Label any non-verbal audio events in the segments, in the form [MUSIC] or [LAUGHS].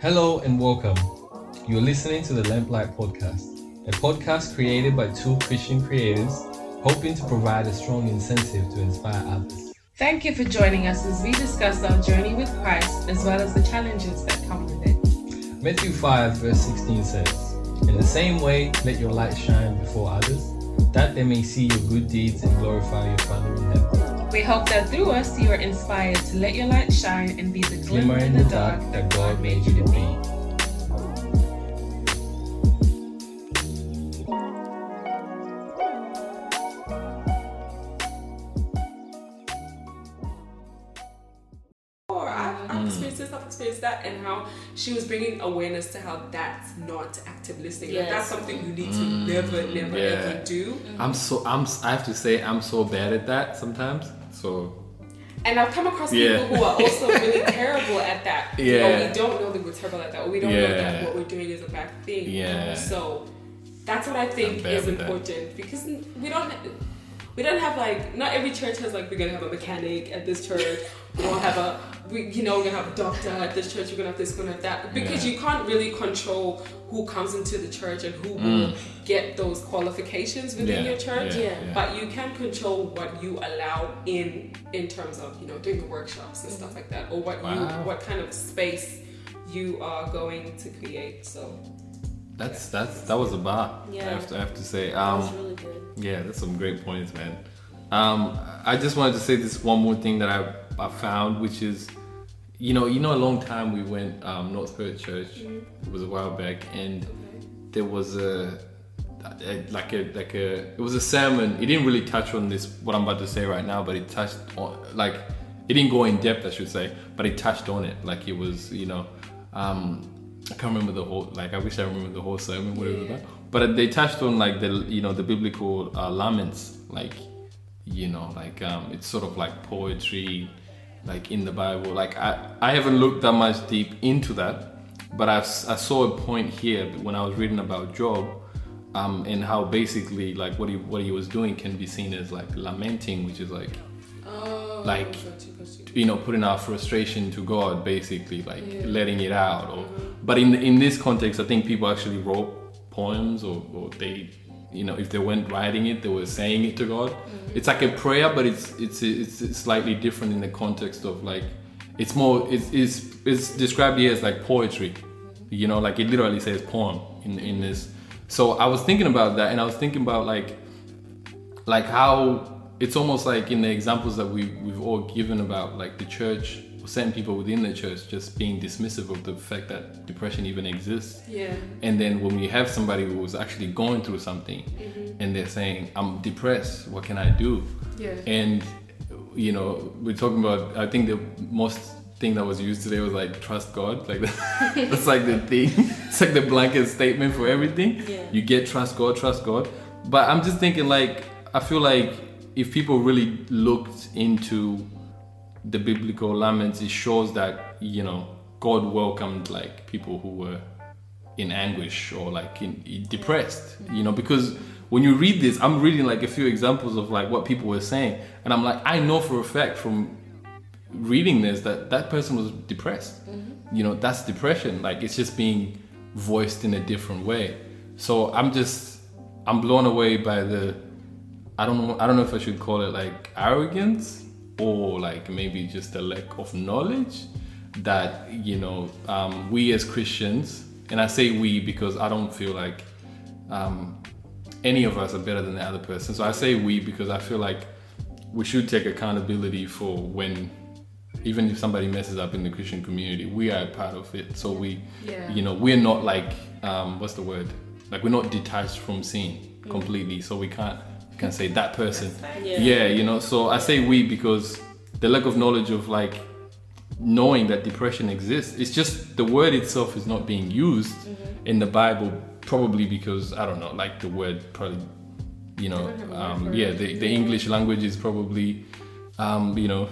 Hello and welcome. You're listening to the Lamplight Podcast, a podcast created by two Christian creators hoping to provide a strong incentive to inspire others. Thank you for joining us as we discuss our journey with Christ as well as the challenges that come with it. Matthew 5, verse 16 says, In the same way, let your light shine before others, that they may see your good deeds and glorify your Father in heaven. We hope that through us you are inspired to let your light shine and be the glimmer in the dark that God made you to be. Or I've, I've hmm. experienced this, I've experienced that, and how she was bringing awareness to how that's not active listening. Like, that's something you need to hmm. never, never, yeah. ever do. Mm-hmm. I'm so I'm I have to say I'm so bad at that sometimes. So And I've come across Yeah. people who are also really [LAUGHS] terrible at that. You know, Yeah. we don't know that we're terrible at that, or we don't know that what we're doing is a bad thing. Yeah. So that's what I think is with that. important because we don't. We don't have like not every church has like we're gonna have a mechanic at this church, we'll have a we you know we're gonna have a doctor at this church, we're gonna have this, we're gonna have that because Yeah. you can't really control who comes into the church and who will get those qualifications within Mm. Yeah, your church. yeah, yeah. But you can control what you allow in in terms of you know doing the workshops and stuff like that, or what you what kind of space you are going to create. So that's that's that was a bar. I Yeah. have to I have to say. That Um was really good. Yeah, that's some great points, man. Um, I just wanted to say this one more thing that I, I found, which is, you know, you know, a long time we went um, North Perth Church. It was a while back, and there was a, a like a like a it was a sermon. It didn't really touch on this what I'm about to say right now, but it touched on like it didn't go in depth, I should say, but it touched on it. Like it was, you know, um, I can't remember the whole. Like I wish I remember the whole sermon, what it was about. But they touched on like the you know the biblical uh, laments, like you know like um, it's sort of like poetry, like in the Bible. Like I I haven't looked that much deep into that, but I I saw a point here when I was reading about Job. Um, and how basically like what he what he was doing can be seen as like lamenting, which is like oh, Like- you, know putting our frustration to god basically like letting it out or but in in this context i think people actually wrote poems or, or they you know if they weren't writing it they were saying it to god. Mm-hmm. It's like a prayer but it's it's it's, it's slightly different in the context of like it's more it's, it's it's described here as like poetry. Mm-hmm. You know like it literally says poem in in this. So i was thinking about that and i was thinking about like like how it's almost like in the examples that we we've all given about like the church certain people within the church just being dismissive of the fact that depression even exists. Yeah. and then when we have somebody who's actually going through something mm-hmm. and they're saying i'm depressed what can i do? Yeah. and you know we're talking about i think the most thing that was used today was like trust god. Like [LAUGHS] that's like the thing. [LAUGHS] It's like the blanket statement for everything. Yeah. you get trust god trust god. But i'm just thinking like i feel like if people really looked into the biblical laments it shows that you know god welcomed like people who were in anguish or like in, in depressed you know because when you read this i'm reading like a few examples of like what people were saying and i'm like i know for a fact from reading this that that person was depressed. Mm-hmm. You know that's depression. Like it's just being voiced in a different way. So i'm just i'm blown away by the i don't know i don't know if i should call it like arrogance or like maybe just a lack of knowledge that you know um, we as christians and i say we because i don't feel like um, any of us are better than the other person. So i say we because i feel like we should take accountability for when even if somebody messes up in the christian community we are a part of it. So we Yeah. you know we're not like um, what's the word? Like we're not detached from sin completely. So we can't can say that person Yeah. yeah you know so i say we because the lack of knowledge of like knowing that depression exists it's just the word itself is not being used in the bible probably because i don't know like the word probably you know don't have a word um, yeah the, the english language is probably um, you know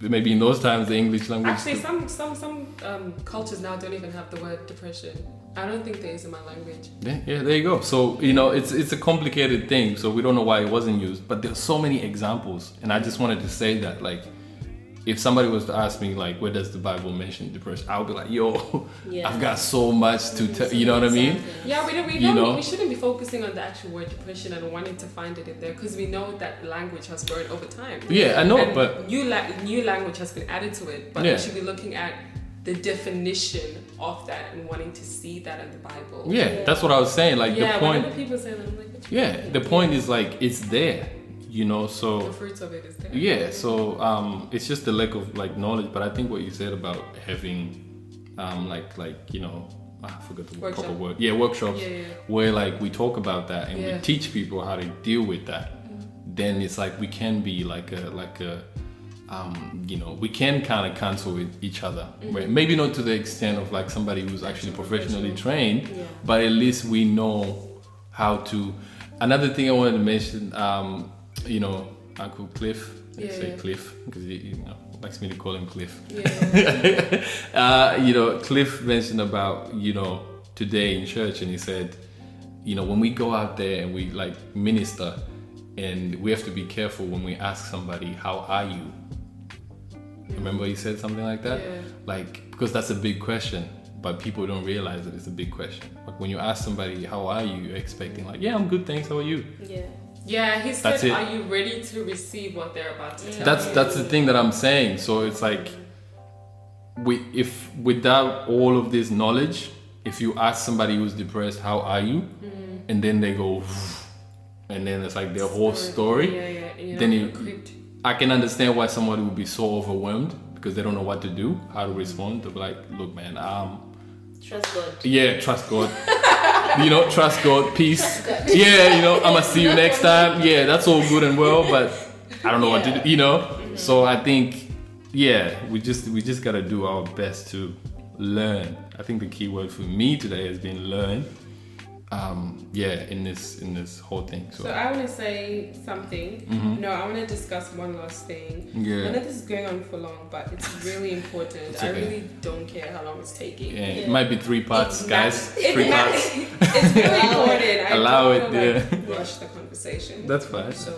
maybe in those times the english language Actually, some some some um, cultures now don't even have the word depression. I don't think there is in my language. Yeah, yeah, there you go. So you know, it's it's a complicated thing. So we don't know why it wasn't used, but there's so many examples, and I just wanted to say that like, if somebody was to ask me like where does the bible mention depression i would be like yo Yeah. i've got so much to tell you know what i mean Yeah, we don't. We, don't, know? we shouldn't be focusing on the actual word depression and wanting to find it in there because we know that language has grown over time. yeah i know And but new la- new language has been added to it, but Yeah. we should be looking at the definition of that and wanting to see that in the Bible. yeah that's what i was saying like yeah. the point people say that, like, yeah mean? the point is like it's there you know so the fruits of it is there. Yeah, so um, it's just the lack of like knowledge. But I think what you said about having um, like like you know I forgot the Workshop. proper word. Yeah, workshops Yeah, yeah. where like we talk about that and we teach people how to deal with that. Then it's like we can be like a like a um, you know we can kind of cancel with each other. Mm-hmm. Maybe not to the extent of like somebody who's actually professionally trained, Yeah. but at least we know how to. Another thing I wanted to mention, um, you know, Uncle Cliff. Yeah, say yeah. Cliff because he you know, likes me to call him Cliff. Yeah. [LAUGHS] uh, you know, Cliff mentioned about you know today in church, and he said, you know, when we go out there and we like minister, and we have to be careful when we ask somebody, "How are you?" Remember, he said something like that, Yeah. like because that's a big question. But people don't realize that it's a big question. Like when you ask somebody, "How are you?" You're expecting like, "Yeah, I'm good, thanks. How are you?" Yeah. yeah, he said, That's it. "Are you ready to receive what they're about to tell that's you?" that's the thing that I'm saying. So it's like we if without all of this knowledge, if you ask somebody who's depressed, how are you? Mm-hmm. And then they go and then it's like their whole story. Yeah, yeah. You're Then not you- equipped. I can understand why somebody would be so overwhelmed because they don't know what to do, how to respond. Be like, look man, um Trust God. yeah, trust God. you know, trust God, [LAUGHS] peace. Yeah, you know, I'm gonna see you next time. Yeah, that's all good and well, but I don't know what to do. You know, so I think, yeah, we just we just gotta do our best to learn. I think the key word for me today has been learn. Um, yeah, in this in this whole thing. So, So I want to say something. Mhm. No, I want to discuss one last thing. Yeah. I know this is going on for long, but it's really important. It's I really don't care how long it's taking. yeah, it might be three parts, It's guys. not- [LAUGHS] Three parts. [LAUGHS] it's really important. I Allow don't it, wanna, like, yeah. rush the conversation. That's fine. So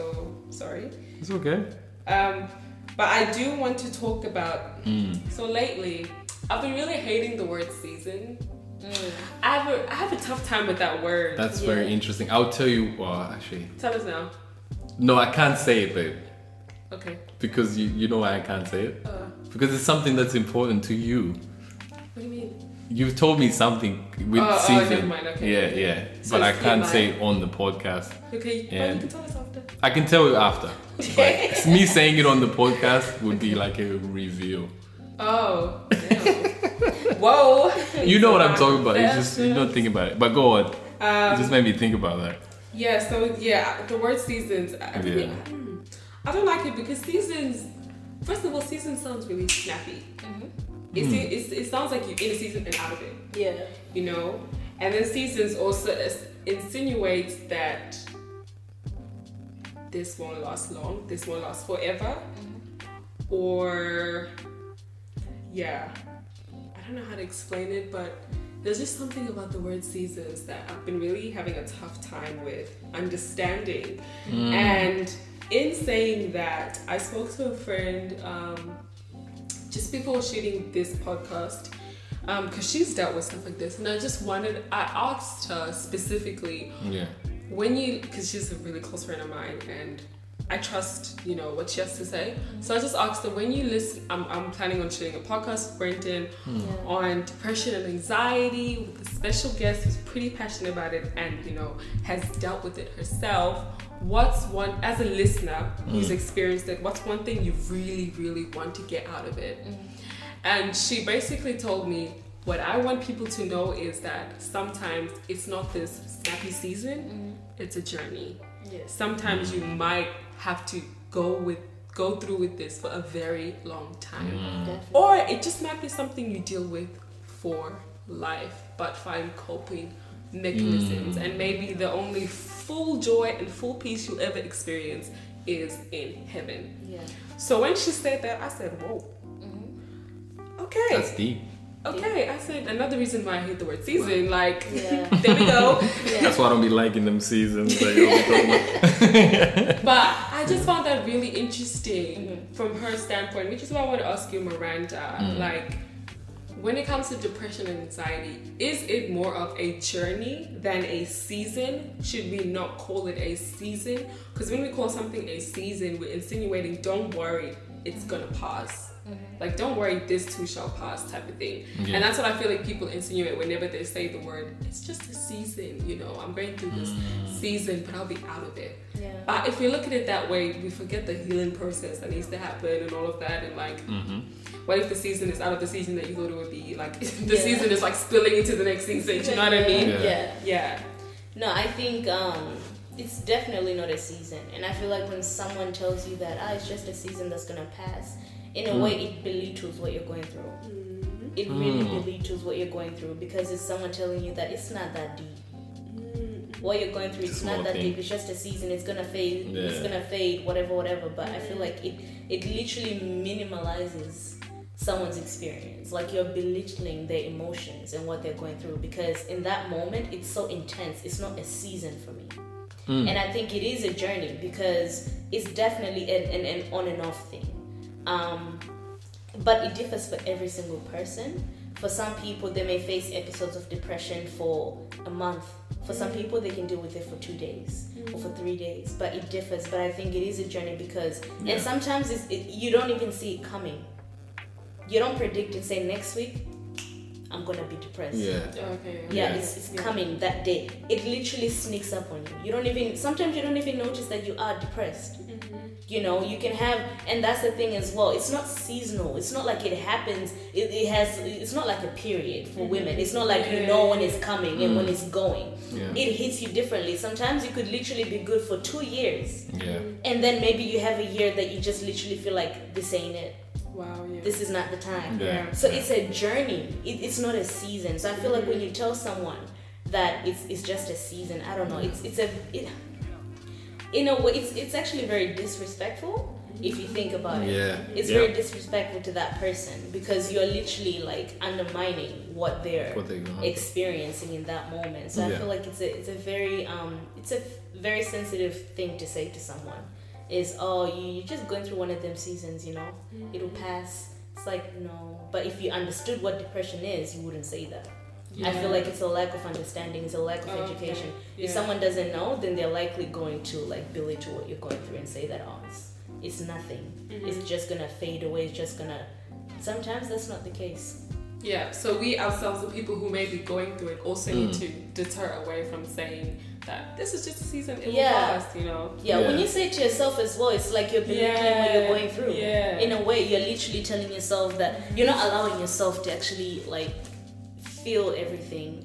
sorry. It's okay. Um, but I do want to talk about. Mm. So lately, I've been really hating the word season. Mm. I have a, I have a tough time with that word. That's Yeah. very interesting. I'll tell you. Well, actually, Tell us now. no, I can't say it, babe. Okay. Because you, you know why I can't say it? Uh, Because it's something that's important to you. what do you mean? You've told me something with Oh, oh, season. never mind, okay. Yeah, yeah. So but I can't say it on the podcast. Okay, Yeah. but you can tell us after. I can tell you after. [LAUGHS] But me saying it on the podcast would be like a reveal. Oh. Damn. Whoa. [LAUGHS] You know what I'm talking about. It's Fast. just you don't think about it. But go on. Um, it just made me think about that. Yeah, so yeah, the word seasons. I, really, Yeah. hmm, I don't like it because seasons. First of all, season sounds really snappy. It, Hmm. se- it's, it sounds like you're in a season and out of it, Yeah. you know. And then seasons also insinuates that this won't last long. This won't last forever, or yeah, I don't know how to explain it, but there's just something about the word seasons that I've been really having a tough time with understanding. And in saying that, I spoke to a friend um, just before shooting this podcast because she's dealt with stuff like this, and I just wanted, I asked her specifically Yeah. when you because she's a really close friend of mine and I trust you know what she has to say so I just asked her when you listen I'm, I'm planning on shooting a podcast with Brenton Yeah. on depression and anxiety with a special guest who's pretty passionate about it and you know has dealt with it herself what's one as a listener who's hmm. experienced it what's one thing you really really want to get out of it hmm. and she basically told me what I want people to know is that sometimes it's not this snappy season, it's a journey. Yes. Sometimes you might have to go with go through with this for a very long time. Mm. Definitely. Or it just might be something you deal with for life, but find coping mechanisms. Mm. And maybe the only full joy and full peace you'll ever experience is in heaven. Yeah. So when she said that, I said, Whoa. Mm-hmm. Okay. That's deep. Okay, I said another reason why I hate the word season. Like, Yeah. [LAUGHS] there we go. [LAUGHS] Yeah. That's why I don't be liking them seasons that you're talking about. [LAUGHS] But I just found that really interesting Mm-hmm. from her standpoint, which is why I want to ask you, Miranda. Mm. Like, when it comes to depression and anxiety, is it more of a journey than a season? Should we not call it a season? Because when we call something a season, we're insinuating, don't worry, it's gonna pass. Like, don't worry, this too shall pass, type of thing. Yeah. And that's what I feel like people insinuate whenever they say the word, it's just a season, you know, I'm going through this Mm. season, but I'll be out of it. Yeah. But if we look at it that way, we forget the healing process that needs to happen and all of that. And like, Mm-hmm. what if the season is out of the season that you thought it would be? Like, [LAUGHS] the Yeah. season is like spilling into the next season. Do you know what I mean? Yeah. yeah. Yeah. No, I think um, it's definitely not a season, and I feel like when someone tells you that ah, it's just a season that's gonna pass, in a Mm. way it belittles what you're going through. It really Mm. belittles what you're going through because it's someone telling you that it's not that deep. What you're going through, it's Small not that thing. deep. It's just a season. It's gonna fade. It's gonna fade. Whatever, whatever. But I feel like it it literally minimalizes someone's experience. Like you're belittling their emotions and what they're going through because in that moment it's so intense. It's not a season for me. Mm. And I think it is a journey because it's definitely an, an, an on and off thing. Um, but it differs for every single person. For some people, they may face episodes of depression for a month. For some mm. people, they can deal with it for two days or for mm. three days. But it differs. But I think it is a journey because, Yeah. and sometimes it's, it, you don't even see it coming. You don't predict and say next week, I'm gonna be depressed. Yeah. Okay. Yeah, Yeah. it's, it's Yeah. coming that day. It literally sneaks up on you. You don't even sometimes you don't even notice that you are depressed. Mm. You know, you can have and that's the thing as well. It's not seasonal. It's not like it happens. It, it has it's not like a period for mm-hmm. women. It's not like you know when it's coming and when mm. it's going. Yeah. It hits you differently. Sometimes you could literally be good for two years Yeah. and then maybe you have a year that you just literally feel like this ain't it. Wow. Yeah. This is not the time. Yeah. So it's a journey. It, it's not a season. So I feel like when you tell someone that it's, it's just a season, I don't know. It's it's a it, in a way it's it's actually very disrespectful if you think about it. Yeah. It's Yeah. very disrespectful to that person because you're literally like undermining what they're What they going experiencing in that moment. So I feel like it's a it's a very um it's a f- very sensitive thing to say to someone. Is oh you you're just going through one of them seasons, you know? It'll pass. It's like no. But if you understood what depression is, you wouldn't say that. I feel like it's a lack of understanding, it's a lack of Oh, okay. education. Yeah. If someone doesn't know, then they're likely going to like belittle what you're going through and say that oh it's it's nothing. Mm-hmm. It's just gonna fade away. It's just gonna. Sometimes that's not the case. Yeah, so we ourselves, the people who may be going through it, also need to deter away from saying that this is just a season, it Yeah. will pass, you know? Yeah, yeah. when you say it to yourself as well, it's like you're belittling what you're going through. Yeah. In a way, you're literally telling yourself that you're not allowing yourself to actually like feel everything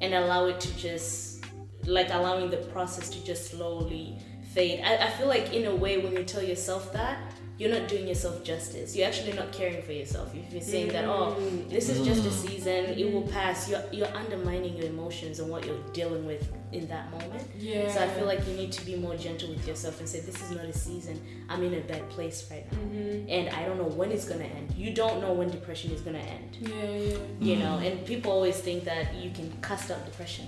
and allow it to just like allowing the process to just slowly fade. I, I feel like in a way when you tell yourself that, you're not doing yourself justice. You're actually not caring for yourself. If you're saying that, oh, mm. this is just a mm. season, it will pass, you're you're undermining your emotions and what you're dealing with in that moment. Yeah. So I feel like you need to be more gentle with yourself and say, This is not a season. I'm in a bad place right now. Mm-hmm. And I don't know when it's gonna end. You don't know when depression is gonna end. Yeah, yeah. You know, mm. and people always think that you can cast out depression.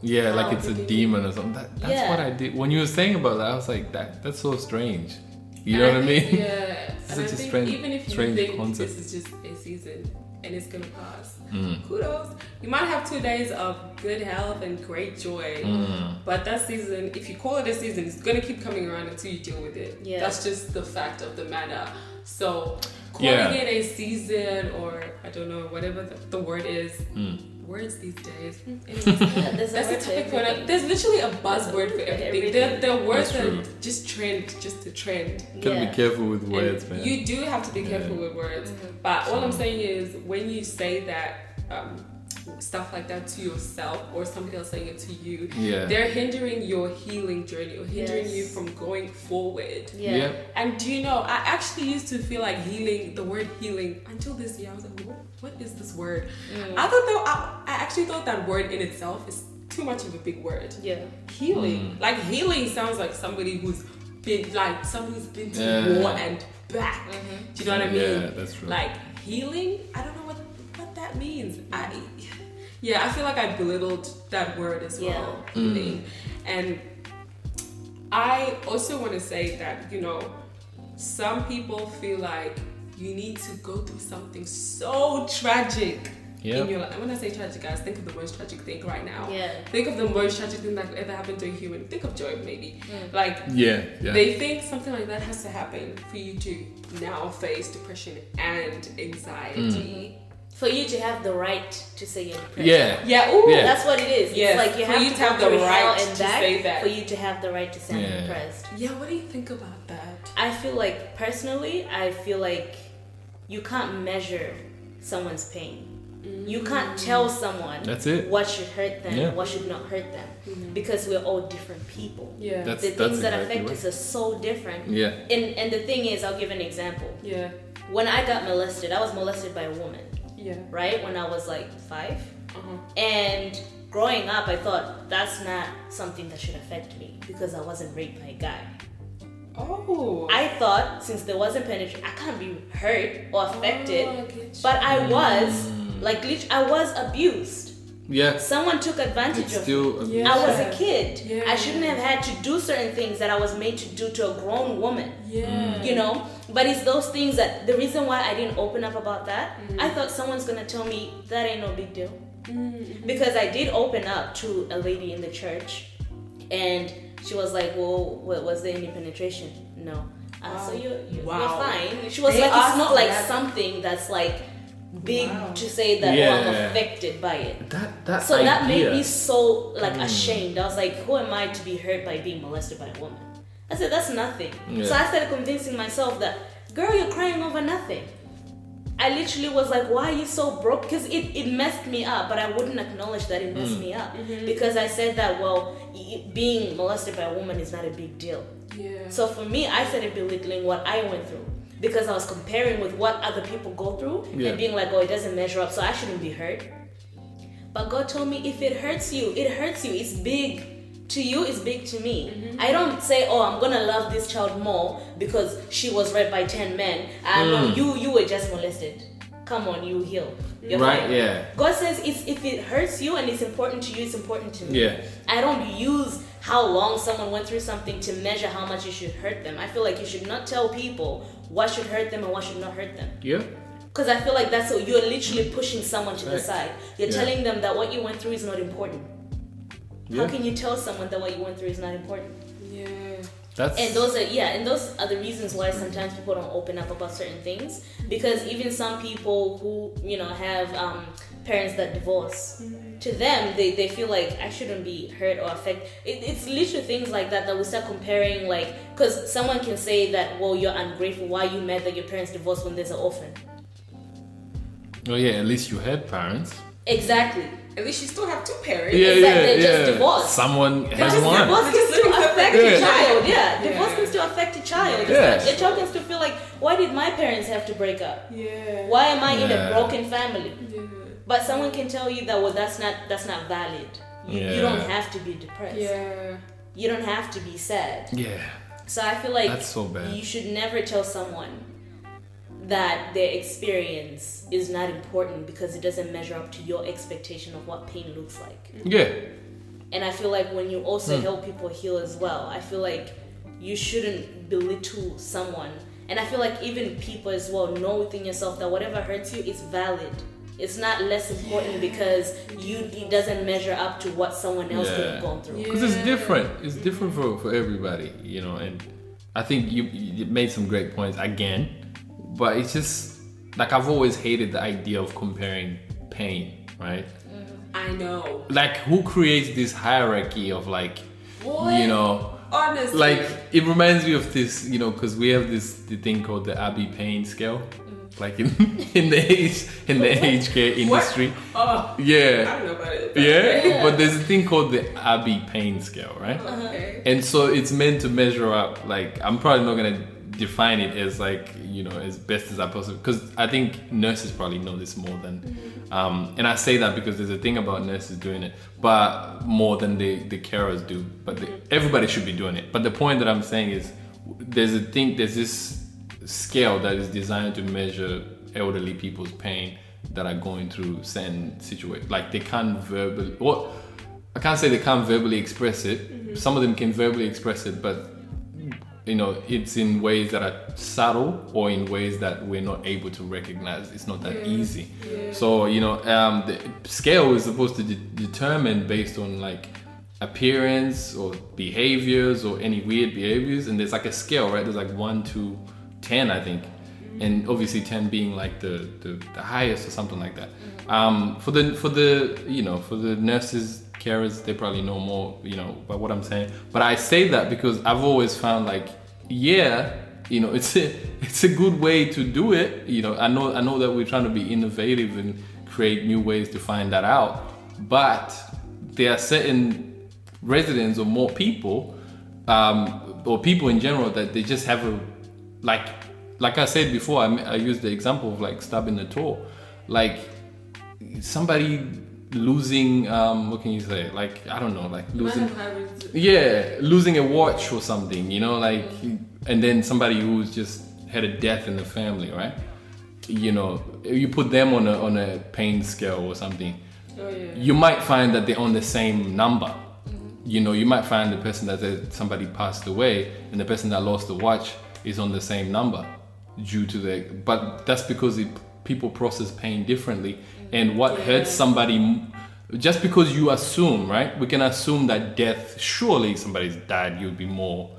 Yeah, like it's a demon or something. That, that's Yeah. what I did. When you were saying about that, I was like, that that's so strange. You know And what I mean? Yeah. It's [LAUGHS] and such a think strange- even if you strange think concept. this is just a season and it's gonna pass, Mm. kudos. You might have two days of good health and great joy, Mm. but that season, if you call it a season, it's gonna keep coming around until you deal with it. Yeah. That's just the fact of the matter. So calling Yeah. it a season or I don't know whatever the, the word is. Mm. Words these days. [LAUGHS] Anyways, Yeah, there's a That's the topic for everything. There's literally a buzzword for everything. There, there are words that just trend, just to trend. Gotta Yeah. be careful with And words, man. You do have to be careful with words. But all I'm saying is when you say that um, stuff like that to yourself or somebody else saying it to you, Yeah. they're hindering your healing journey or hindering Yes. you from going forward. Yeah. Yeah. And do you know, I actually used to feel like healing, the word healing, until this year. I was like, what, what is this word? Mm. I thought that, I, I actually thought that word in itself is too much of a big word. Yeah. Healing. Like healing sounds like somebody who's been like someone who's been to Yeah. war and back. Do you know what I mean? Yeah, that's true. Like healing, I don't know what what that means. I yeah, I feel like I belittled that word as well. Mm. Yeah. Healing. And I also want to say that, you know, some people feel like you need to go through something so tragic Yeah. in your life. And when I say tragic, guys, think of the most tragic thing right now. Yeah. Think of the most tragic thing that could ever happened to a human. Think of Job, maybe. Mm. Like, Yeah, yeah. they think something like that has to happen for you to now face depression and anxiety. Mm. For you to have the right to say you're depressed. yeah. Yeah, ooh. Yeah. That's what it is. Yes, It's like you for have you to, to have the right and to say that. for you to have the right to say Yeah. I'm depressed. Yeah, what do you think about that? I feel like personally, I feel like you can't measure someone's pain. You can't mm. tell someone That's it. what should hurt them Yeah. what should not hurt them mm-hmm. because we're all different people. Yeah. That's the that's things that exactly affect right. us are so different. Yeah. And and the thing is, I'll give an example. yeah. When I got molested, I was molested by a woman, Yeah. right? When I was like five. Uh-huh. And growing up, I thought that's not something that should affect me because I wasn't raped by a guy. Oh. I thought since there wasn't penetration, I can't be hurt or affected. Oh, I. But I was, like, lit- I was abused. Yeah. Someone took advantage It's of me. still a- Yeah. I was a kid. Yeah. I shouldn't have had to do certain things that I was made to do to a grown woman. yeah. You know? But it's those things that the reason why I didn't open up about that, mm-hmm. I thought someone's gonna tell me that ain't no big deal. Mm-hmm. Because I did open up to a lady in the church and she was like, Well, wa- was there any penetration? No. Uh, So you're, you're, Wow. you're fine. She was They like, It's not like that. something that's like big Wow. to say that oh, I'm affected by it. That that So that made me so like mm. ashamed. I was like, who am I to be hurt by being molested by a woman? I said, that's nothing. Yeah. So I started convincing myself that, girl, you're crying over nothing. I literally was like, why are you so broke? Because it, it messed me up, but I wouldn't acknowledge that it messed mm. me up. Mm-hmm. Because I said that, well, being molested by a woman is not a big deal. Yeah. So for me, I started belittling what I went through because I was comparing with what other people go through Yeah. and being like, oh, it doesn't measure up, so I shouldn't be hurt. But God told me if it hurts you, it hurts you. It's big to you, is big to me. Mm-hmm. I don't say, oh, I'm gonna love this child more because she was raped by 10 men. Ah, I know mm. you, you were just molested. Come on, you heal. You're Right, fine. yeah. God says it's, if it hurts you and it's important to you, it's important to me. Yeah. I don't use how long someone went through something to measure how much you should hurt them. I feel like you should not tell people what should hurt them and what should not hurt them. Yeah. Because I feel like that's what you're literally pushing someone to the side. You're Yeah. telling them that what you went through is not important. How can you tell someone that what you went through is not important? Yeah. That's And those are yeah, and those are the reasons why sometimes people don't open up about certain things because even some people who you know have um, parents that divorce, to them they, they feel like I shouldn't be hurt or affected. It, it's literally things like that that we start comparing like because someone can say that well you're ungrateful why you mad that your parents divorced when there's an orphan. oh yeah, at least you had parents. Exactly. At least you still have two parents. Yeah, yeah, they're just yeah. divorced. Someone has Because one. divorce can Just still living affect separately. a child. Yeah, Yeah. divorce can still affect a child. It's Yeah. like- Your child can still feel like, why did my parents have to break up? Yeah. Why am I in a broken family? Yeah. But someone can tell you that well, that's not that's not valid. You, you don't have to be depressed. Yeah. You don't have to be sad. Yeah. So I feel like That's so bad. you should never tell someone that their experience is not important because it doesn't measure up to your expectation of what pain looks like. Yeah. And I feel like when you also hmm. help people heal as well, I feel like you shouldn't belittle someone. And I feel like even people as well know within yourself that whatever hurts you is valid. It's not less important because you it doesn't measure up to what someone else could have gone through. because it's different it's mm-hmm. different for, for everybody you know and i think you, you made some great points again but it's just like i've always hated the idea of comparing pain right? I know. like who creates this hierarchy of like Boy. you know? Honestly. like it reminds me of this you know because we have this the thing called the Abbey Pain scale. Mm. Like in, [LAUGHS] in the age in the aged care industry. Oh, I yeah don't know about it. yeah? but there's a thing called the Abbey Pain scale right? Okay. and so it's meant to measure up like i'm probably not gonna define it as like you know as best as i possibly because i think nurses probably know this more than um, and i say that because there's a thing about nurses doing it but more than the the carers do but the, everybody should be doing it but the point that i'm saying is there's a thing there's this scale that is designed to measure elderly people's pain that are going through certain situations like they can't verbally what I can't say they can't verbally express it. Mm-hmm. Some of them can verbally express it, but you know, it's in ways that are subtle or in ways that we're not able to recognize. It's not that easy. So you know, um, the scale is supposed to de- determine based on like appearance or behaviors or any weird behaviors, and there's like a scale, right? There's like one to ten, I think, and obviously ten being like the the, the highest or something like that. Um, for the for the you know for the nurses carers they probably know more you know about what i'm saying. But i say that because i've always found like yeah you know [LAUGHS] it's a it's a good way to do it. You know i know i know that we're trying to be innovative and create new ways to find that out. But there are certain residents or more people um, or people in general that they just have a like like i said before i, I used the example of like stubbing a toe like somebody losing um what can you say? Like i don't know like losing yeah losing a watch or something you know like and then somebody who's just had a death in the family right? You know you put them on a on a pain scale or something. Oh yeah. you might find that they're on the same number. You know you might find the person that somebody passed away and the person that lost the watch is on the same number due to the but that's because it, people process pain differently and what hurts somebody just because you assume right we can assume that death surely somebody's died you'd be more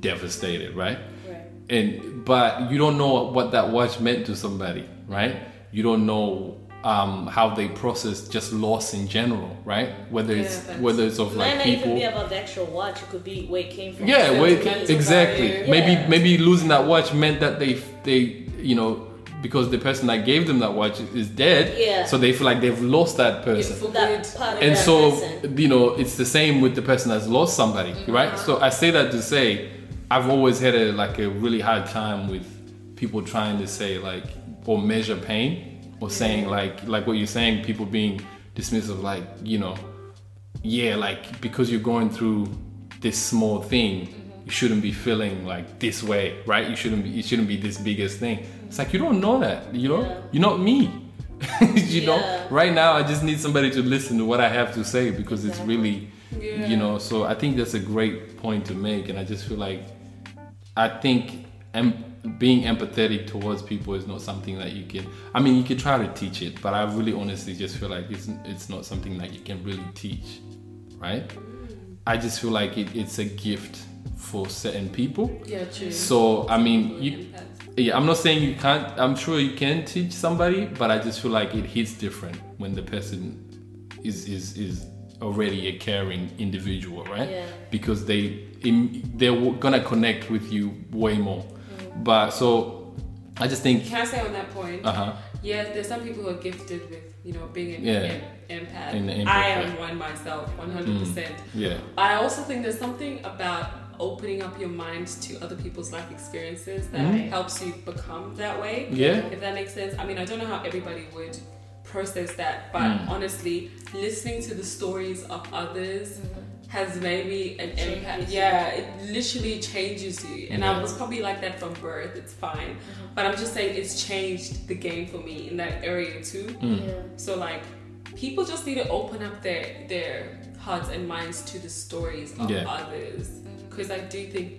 devastated right Right. and but you don't know what that watch meant to somebody right you don't know um, how they process just loss in general right whether it's Yeah, that's- whether it's of It like might not even people be about the actual watch. It could be where it came from. yeah wait, Sentimental exactly maybe Yeah. maybe losing that watch meant that they they you know because the person that gave them that watch is dead Yeah. so they feel like they've lost that person that part of and that so person. you know it's the same with the person that's lost somebody Mm-hmm. right so i say that to say i've always had a like a really hard time with people trying to say like or measure pain or saying like like what you're saying people being dismissive like you know yeah like because you're going through this small thing you shouldn't be feeling like this way right? You shouldn't be it shouldn't be this biggest thing. It's like you don't know that you know? Yeah. you're not me [LAUGHS] you know? Right now i just need somebody to listen to what i have to say because it's really Yeah. you know so i think that's a great point to make and i just feel like i think em- being empathetic towards people is not something that you can i mean you can try to teach it but i really honestly just feel like it's, it's not something that you can really teach right? Mm. I just feel like it, it's a gift for certain people Yeah, true. so i mean you yeah, I'm not saying you can't. I'm sure you can teach somebody, but I just feel like it hits different when the person is is is already a caring individual, right? Yeah. Because they they're gonna connect with you way more. But so I just think, Can I say on that point? uh huh, Yes, there's some people who are gifted with, you know, being an Yeah. em- empath. Empath, I am one myself, 100%. yeah, I also think there's something about opening up your mind to other people's life experiences that Mhm. helps you become that way. Yeah. If that makes sense. I mean, I don't know how everybody would process that, but Mm. honestly, listening to the stories of others has made me an Changes empath. Yeah, it literally changes you. And Yeah. I was probably like that from birth. It's fine. But I'm just saying it's changed the game for me in that area too. Mm. Yeah. So like people just need to open up their their hearts and minds to the stories of Yeah. others. Because I do think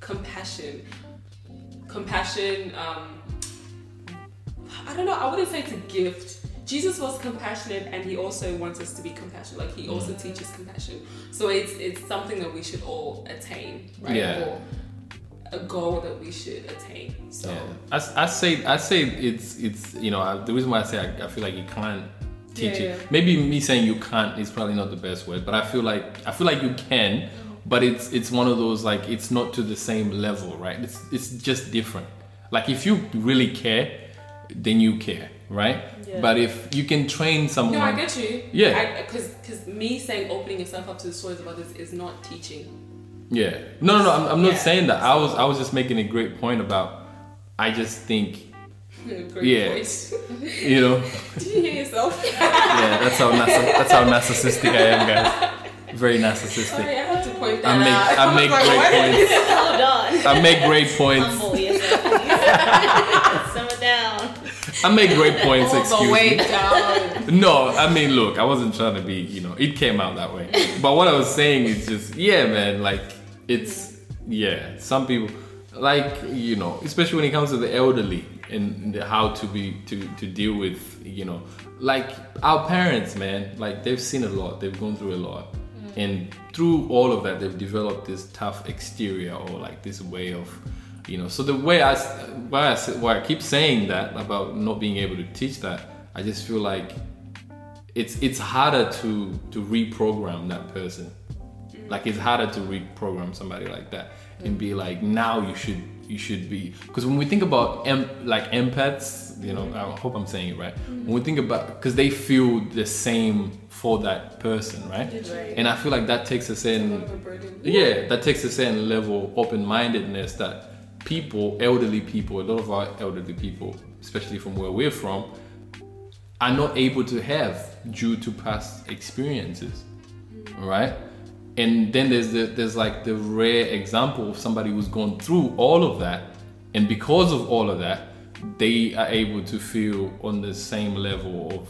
compassion compassion um I don't know I wouldn't say it's a gift. Jesus was compassionate and he also wants us to be compassionate. Like he also teaches compassion. So it's it's something that we should all attain right? Yeah. or a goal that we should attain so. Yeah. I, I say I say it's it's you know I, the reason why I say I, I feel like you can't teach Yeah, it. yeah. Maybe me saying you can't is probably not the best word, but I feel like I feel like you can, but it's it's one of those like it's not to the same level, right? It's it's just different. Like if you really care, then you care, right? Yeah. But if you can train someone, No, I get you. Yeah. Because because me saying opening yourself up to the stories of others is not teaching. yeah, no, no, no, I'm, I'm not Yeah. saying that. I was I was just making a great point about. I just think Great Yeah. voice. you know, [LAUGHS] Did you hear yourself? yeah, that's how narciss- that's how narcissistic I am, guys. Very narcissistic. Sorry, I had to point that I make out. I was make like, great points. Hold on. I make great points. Humble yourself. please. Down. I make great points. All excuse the way me. down. No, I mean, look, I wasn't trying to be, you know, it came out that way. But what I was saying is just, yeah, man, like, it's, yeah, some people, like, you know, especially when it comes to the elderly and the- how to be, to, to deal with, you know, like our parents, man, like, they've seen a lot, they've gone through a lot. Mm. And through all of that, they've developed this tough exterior or like this way of, you know. So the way I, why I, why I keep saying that about not being able to teach that, I just feel like it's it's harder to to reprogram that person. Mm. Like it's harder to reprogram somebody like that and be like, now you should you should be because when we think about em, like empaths, you know, I hope I'm saying it right. When we think about because they feel the same for that person, right? Right. And I feel like that takes a certain yeah, that takes a certain level of open-mindedness that people, elderly people, a lot of our elderly people, especially from where we're from, are not able to have due to past experiences, right? And then there's the, there's like the rare example of somebody who's gone through all of that, and because of all of that, they are able to feel on the same level of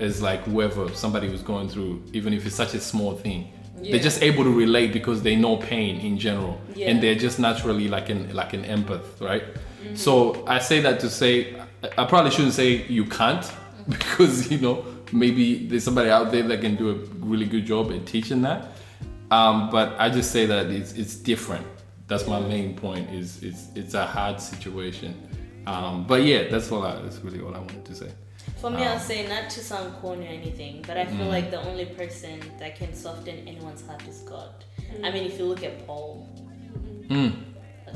as like whoever somebody was going through, even if it's such a small thing. Yeah. They're just able to relate because they know pain in general, Yeah. and they're just naturally like an like an empath, right? Mm-hmm. So I say that to say I- I probably shouldn't say you can't [LAUGHS] because you know maybe there's somebody out there that can do a really good job at teaching that. Um, but I just say that it's it's different. That's my main point. Is it's it's a hard situation. Um, but yeah, that's all. I, that's really all I wanted to say. For me, Um, I'll say not to sound corny or anything, but I Mm. feel like the only person that can soften anyone's heart is God. I mean, if you look at Paul, Mm.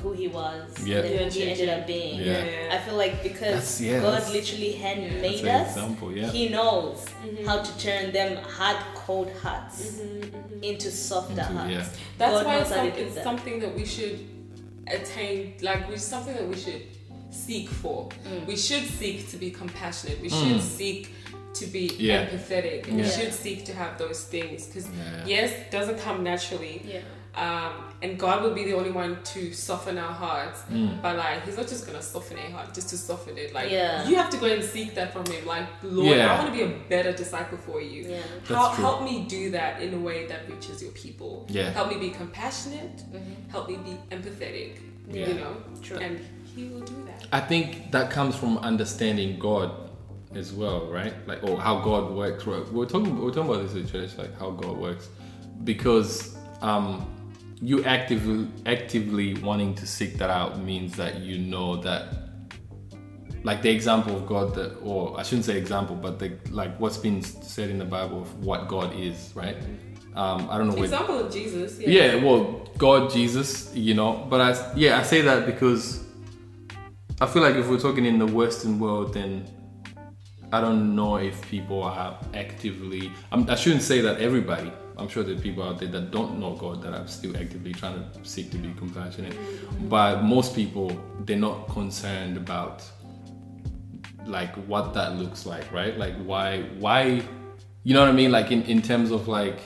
Who he was, Yeah. and Yeah, who he ended up being. Yeah. I feel like because yeah, God literally handmade That's an us, example. Yeah. He knows mm-hmm. how to turn them hard, cold hearts mm-hmm, mm-hmm. into softer Into- hearts. yeah. That's God why it's, some, it's that. something that we should attain, like we something that we should seek for. Mm. We should seek to be compassionate. We mm. should seek to be Yeah. empathetic. And we Yeah. should seek to have those things because Yeah. yes, it doesn't come naturally. Yeah. Um, and God will be the only one to soften our hearts. Mm. But like, He's not just gonna soften a heart just to soften it. Like, Yeah. you have to go and seek that from Him. Like, Lord, Yeah. I want to be a better disciple for you. Yeah. How, That's true. help me do that in a way that reaches your people. Yeah. Help me be compassionate. Help me be empathetic. Yeah. You know, True. and He will do that. I think that comes from understanding God as well, right? Like, or how God works. Right? We're talking, we're talking about this in church, like how God works, because um, you actively, actively wanting to seek that out means that you know that, like the example of God that, or I shouldn't say example, but the like what's been said in the Bible of what God is, right? Um, I don't know. where- Example of Jesus. yeah well god jesus you know but i yeah i say that because i feel like if we're talking in the western world then i don't know if people are actively I'm, i shouldn't say that everybody i'm sure there are people out there that don't know god that are still actively trying to seek to be compassionate. But most people they're not concerned about like what that looks like right? Like why why you know what i mean? Like in, in terms of like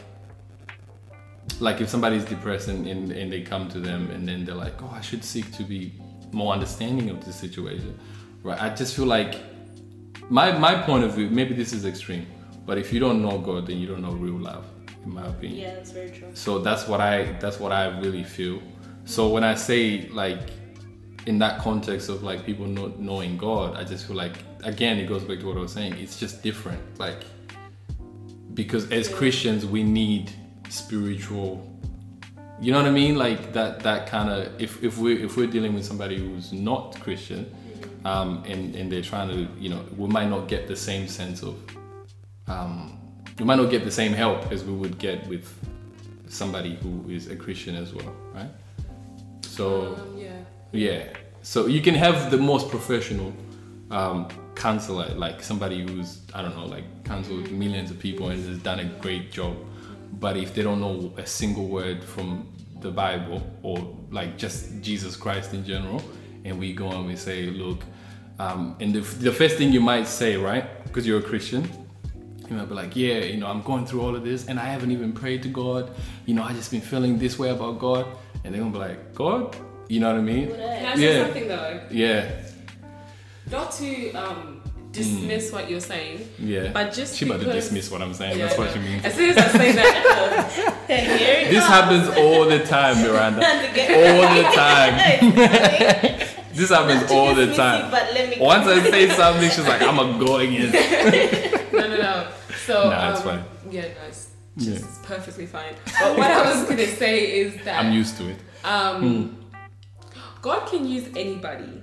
like if somebody's depressed and, and, and they come to them and then they're like oh i should seek to be more understanding of the situation right? I just feel like my my point of view maybe this is extreme but if you don't know god then you don't know real love in my opinion. Yeah, that's very true. so that's what i that's what i really feel. So when i say like in that context of like people not knowing god i just feel like again it goes back to what i was saying it's just different like because as christians we need spiritual you know what i mean? Like that that kind of if, if we if we're dealing with somebody who's not christian um and and they're trying to you know we might not get the same sense of um we might not get the same help as we would get with somebody who is a christian as well right so Um, yeah. yeah. So you can have the most professional um, counselor, like somebody who's I don't know, like counseled millions of people and has done a great job. But if they don't know a single word from the Bible or like just Jesus Christ in general, and we go and we say, look, um, and the, the first thing you might say, right, because you're a Christian, you might be like, yeah, you know, I'm going through all of this and I haven't even prayed to God. You know, I just been feeling this way about God. And they're gonna be like, God? You know what I mean? Can I say Yeah. something though? Yeah. Not to um, dismiss what you're saying, Yeah. but just she about to dismiss what I'm saying. Yeah, That's what she know. means. As soon as I say that, [LAUGHS] it This happens all the time, Miranda. all the time. [LAUGHS] [LAUGHS] This happens all the time. But let me Once I say something, she's like, I'm gonna go again. no, no, no. So, Nah, it's um, fine. Yeah, no, it's, Yeah. just, it's perfectly fine. But what I was gonna say is that I'm used to it. Um, God can use anybody.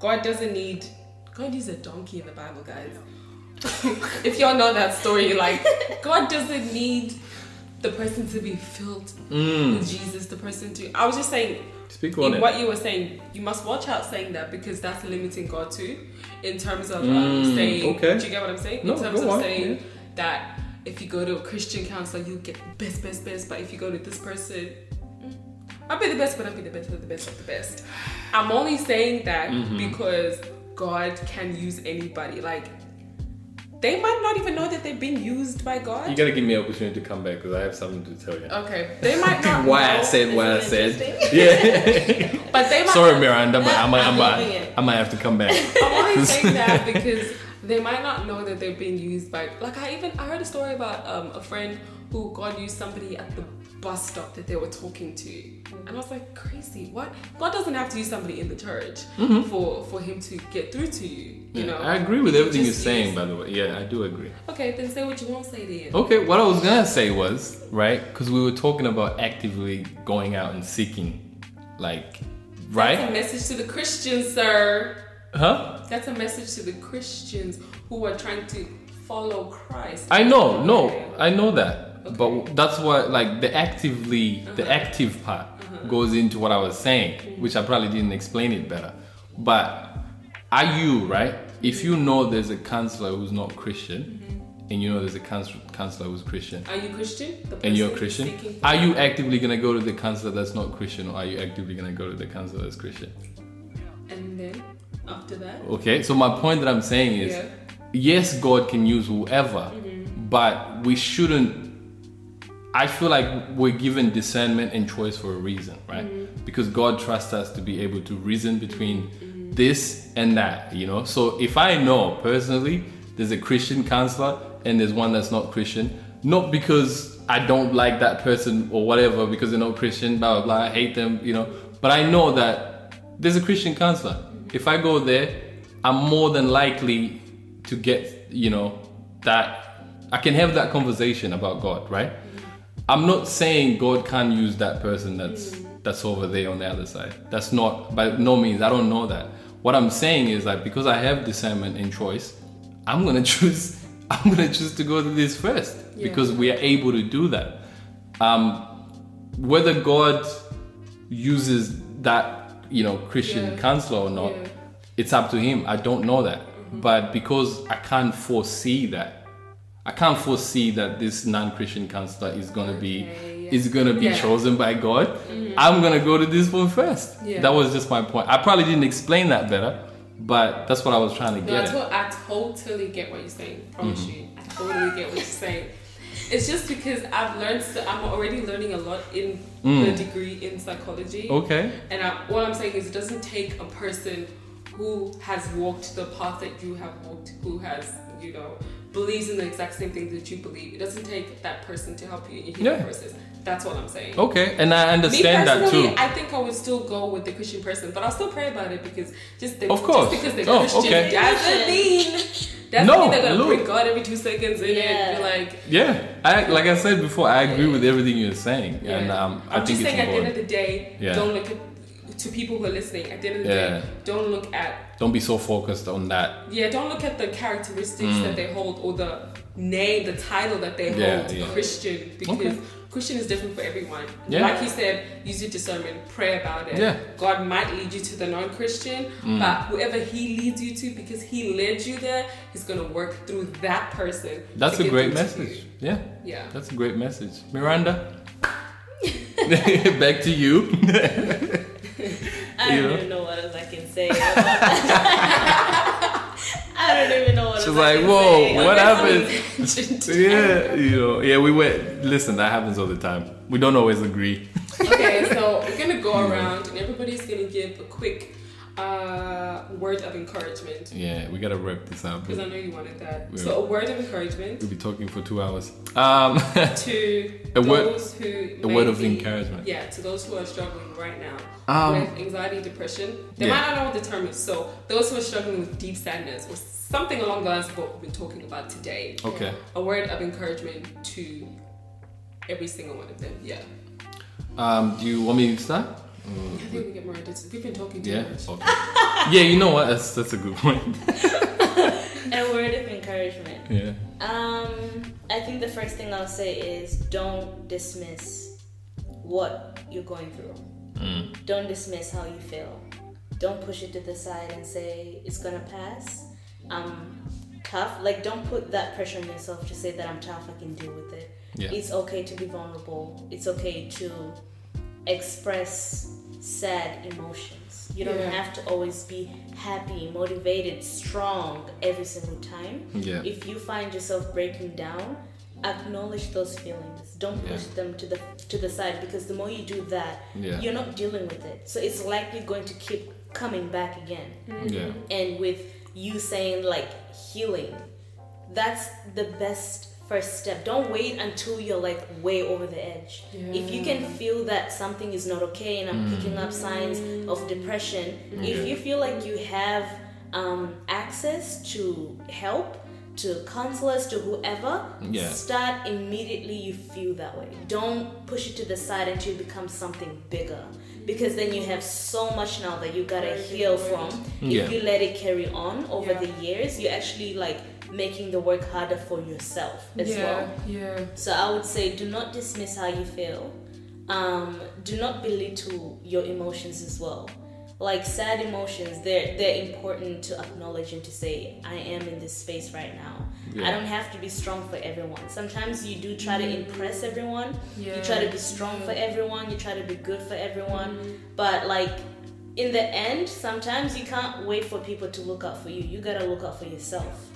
God doesn't need. God used a donkey in the Bible, guys. [LAUGHS] if y'all know that story, like God doesn't need the person to be filled with Jesus. The person to. I was just saying. Speak on In it. what you were saying, you must watch out saying that because that's limiting God too, in terms of um, Mm, saying. okay. Do you get what I'm saying? No, in terms go of on, saying yeah. That if you go to a Christian counselor, you get the best, best, best. But if you go to this person, I'll be the best, but I'll be the best of the best of the best. I'm only saying that Mm-hmm. because God can use anybody. Like, they might not even know that they've been used by God. You gotta give me an opportunity to come back because I have something to tell you. Okay, they might [LAUGHS] not. Why I said what I said. Yeah. [LAUGHS] but they might. Sorry, Miranda, but I might, I I'm might. I might have to come back. I'm only saying that [LAUGHS] because they might not know that they're being used by. Like I even I heard a story about um, a friend who God used somebody at the bus stop that they were talking to, and I was like, crazy. What? God doesn't have to use somebody in the church for for him to get through to you. You know. Mm-hmm. I agree with everything you're saying, by the way. Yeah, I do agree. Okay, then say what you won't say then. Okay, what I was gonna say was right because we were talking about actively going out and seeking, like, That's a right? message to the Christians, sir. Huh? That's a message to the Christians who are trying to follow Christ. I know, no, I know that, Okay. but that's what like the actively, the uh-huh. active part uh-huh. goes into what I was saying, mm-hmm. which I probably didn't explain it better. But are you right? If you mm-hmm. know there's a counselor who's not Christian, mm-hmm. and you know there's a counsel- counselor who's Christian, Are you Christian? And you're Christian, are you actively gonna go to the counselor that's not Christian, or are you actively gonna go to the counselor that's Christian? And then after that, Okay, so my point that I'm saying is, yeah. yes, God can use whoever, mm-hmm. but we shouldn't. I feel like we're given discernment and choice for a reason, right? Mm-hmm. Because God trusts us to be able to reason between mm-hmm. this and that, you know? So if I know personally there's a Christian counselor and there's one that's not Christian, not because I don't like that person or whatever, because they're not Christian, blah, blah, blah, I hate them, you know, but I know that there's a Christian counselor. If I go there, I'm more than likely to get, you know, that I can have that conversation about God, right? I'm not saying God can't use that person that's that's over there on the other side. That's not by no means. I don't know that. What I'm saying is like because I have discernment and choice, I'm gonna [LAUGHS] choose. I'm gonna choose to go to this first Yeah. because we are able to do that. Um, whether God uses that you know Christian Yeah. counselor or not, Yeah. it's up to him. I don't know that. But because I can't foresee that, I can't foresee that this non-Christian counselor is gonna be Okay, yeah. is gonna be chosen by God. I'm gonna go to this one first. That was just my point. I probably didn't explain that better, but that's what I was trying to No, get to- I totally get what you're saying. Promise Mm-hmm. you, I totally get what you're saying. It's just because I've learned. So I'm already learning a lot in Mm. the degree in psychology. Okay. And I, what I'm saying is, it doesn't take a person who has walked the path that you have walked, who has, you know, believes in the exact same thing that you believe. It doesn't take that person to help you in your Yeah. process. That's what I'm saying. Okay, and I Me understand that personally, too. I think I would still go with the Christian person, but I'll still pray about it because just they, Of course. just because they're Oh, Christian okay. doesn't mean doesn't No, they're gonna look. bring God every two seconds in it. Yeah. Be like, Yeah, I like I said before, I agree with everything you're saying, yeah. and um, I I'm think just it's saying at the end of the day, Yeah. don't look at to people who are listening. At the end of the Yeah. day, don't look at Don't be so focused on that. yeah, don't look at the characteristics that they hold or the name, the title that they Mm. Yeah, hold, yeah. Christian, because Okay. Christian is different for everyone. Yeah. Like he said, use your discernment, pray about it. Yeah. God might lead you to the non-Christian, Mm. but whoever He leads you to, because He led you there, He's gonna work through that person. That's a great message. Yeah. Yeah. that's a great message, Miranda. [LAUGHS] [LAUGHS] Back to you. [LAUGHS] I You don't know? even know what else I can say. About that. I don't even know what She's else like, I "Whoa, what happened?" [LAUGHS] happened? yeah, you know, yeah, we went. Listen, that happens all the time. We don't always agree. okay, so we're gonna go [LAUGHS] around and everybody's gonna give a quick Uh, word of encouragement. Yeah, we gotta wrap this up. Because I know you wanted that. Yeah. So a word of encouragement We'll be talking for two hours. Um, [LAUGHS] to A word- those who a word of be- encouragement. Yeah, to those who are struggling right now Um, with anxiety, depression. They yeah. might not know what the term is. So those who are struggling with deep sadness or something along the lines of what we've been talking about today. okay. A word of encouragement to every single one of them. Yeah. Um, do you want me to start? I think we get more into We've been talking too Yeah. much. Okay. yeah, you know what? That's that's a good point. [LAUGHS] A word of encouragement. Yeah. Um, I think the first thing I'll say is don't dismiss what you're going through. Mm. Don't dismiss how you feel. Don't push it to the side and say it's gonna pass. I'm tough. Like don't put that pressure on yourself to say that I'm tough. I can deal with it. Yeah. It's okay to be vulnerable. It's okay to express sad emotions. You don't Yeah. have to always be happy, motivated, strong every single time. Yeah. If you find yourself breaking down, acknowledge those feelings. Don't push Yeah. them to the to the side because the more you do that, Yeah. you're not dealing with it. So it's likely going to keep coming back again. Mm-hmm. Yeah. And with you saying like healing, that's the best first step. Don't wait until you're like way over the edge. If you can feel that something is not okay and I'm picking up signs of depression, if you feel like you have um, access to help, to counselors, to whoever, Yeah. start immediately you feel that way. Don't push it to the side until it becomes something bigger. Because then you have so much now that you gotta heal from. Yeah. If you let it carry on over Yeah. the years, you're actually like making the work harder for yourself as yeah, well. yeah. So I would say do not dismiss how you feel. Um, do not belittle your emotions as well. Like sad emotions, they're they're important to acknowledge and to say, I am in this space right now. I don't have to be strong for everyone. Sometimes you do try to impress everyone. Yeah. You try to be strong for everyone. You try to be good for everyone. But like in the end, sometimes you can't wait for people to look out for you. You gotta look out for yourself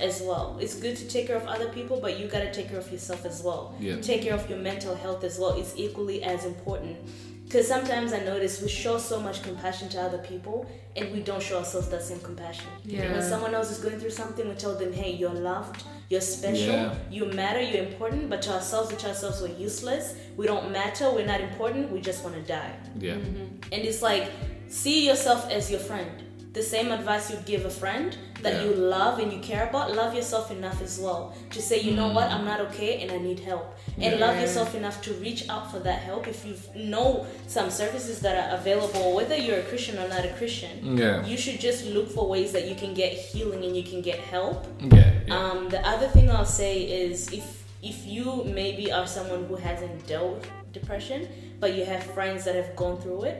as well. It's good to take care of other people, but you gotta take care of yourself as well. Yeah. Take care of your mental health as well. It's equally as important. Because sometimes I notice we show so much compassion to other people and we don't show ourselves that same compassion. Yeah. When someone else is going through something, we tell them, hey, you're loved, you're special, Yeah. you matter, you're important, but to ourselves, we tell ourselves we're useless, we don't matter, we're not important, we just want to die. Yeah. Mm-hmm. And it's like, see yourself as your friend. The same advice you'd give a friend that Yeah. you love and you care about, love yourself enough as well to say, you know what, I'm not okay and I need help. And love yourself enough to reach out for that help if you know some services that are available, whether you're a Christian or not a Christian. Yeah. You should just look for ways that you can get healing and you can get help. Yeah. yeah. Um, the other thing I'll say is if if you maybe are someone who hasn't dealt with depression, but you have friends that have gone through it,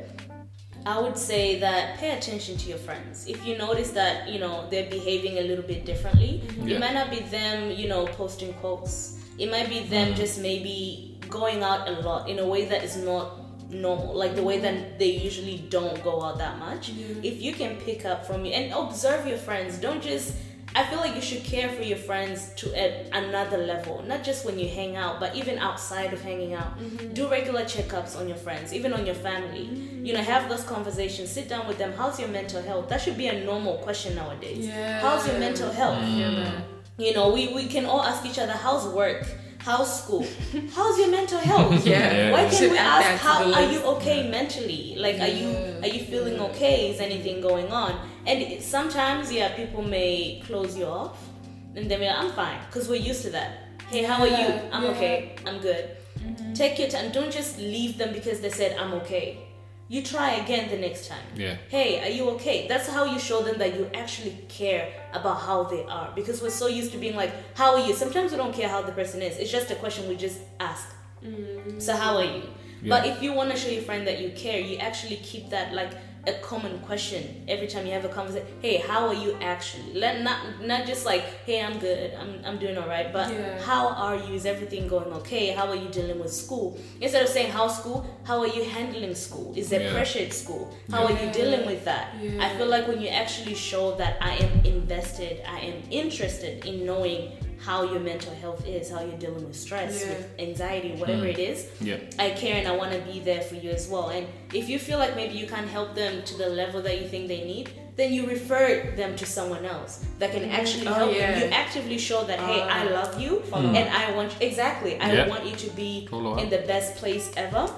I would say that pay attention to your friends. If you notice that you know they're behaving a little bit differently, mm-hmm. Yeah. it might not be them, you know, posting quotes. It might be them uh-huh. just maybe going out a lot in a way that is not normal, like the way that they usually don't go out that much. Mm-hmm. If you can pick up from you and observe your friends, don't just. I feel like you should care for your friends to at another level, not just when you hang out, but even outside of hanging out. Mm-hmm. Do regular checkups on your friends, even on your family. Mm-hmm. You know, have those conversations. Sit down with them. How's your mental health? That should be a normal question nowadays. Yeah. How's your mental health? that. You know, we, we can all ask each other, how's work? How's school? How's your mental health? [LAUGHS] Yeah. Why can't we ask how are you okay mentally? Like are you are you feeling okay? Is anything going on? And it, sometimes yeah, people may close you off and then we're like, I'm fine because we're used to that. Hey, how are you? I'm yeah. okay. I'm good. Take your time. Don't just leave them because they said I'm okay. You try again the next time yeah. hey, are you okay? That's how you show them that you actually care about how they are. Because we're so used to being like, how are you? Sometimes we don't care how the person is. It's just a question we just ask. Mm. So how are you? But if you want to show your friend that you care, you actually keep that like a common question every time you have a conversation. Hey, how are you actually? Let not not just like, hey, I'm good, I'm, I'm doing all right, but Yeah. how are you? Is everything going okay? How are you dealing with school? Instead of saying how school, how are you handling school? Is there Yeah. pressure at school? How are you dealing with that? I feel like when you actually show that I am invested, I am interested in knowing how your mental health is, how you're dealing with stress, Yeah. with anxiety, mm-hmm. whatever it is. Yeah. I care and I want to be there for you as well. And if you feel like maybe you can't help them to the level that you think they need, then you refer them to someone else that can mm-hmm. actually Oh, help yeah. them. You actively show that, hey, I Ah. love you Follow and I want exactly. I Yeah. want you to be Follow in the best place ever.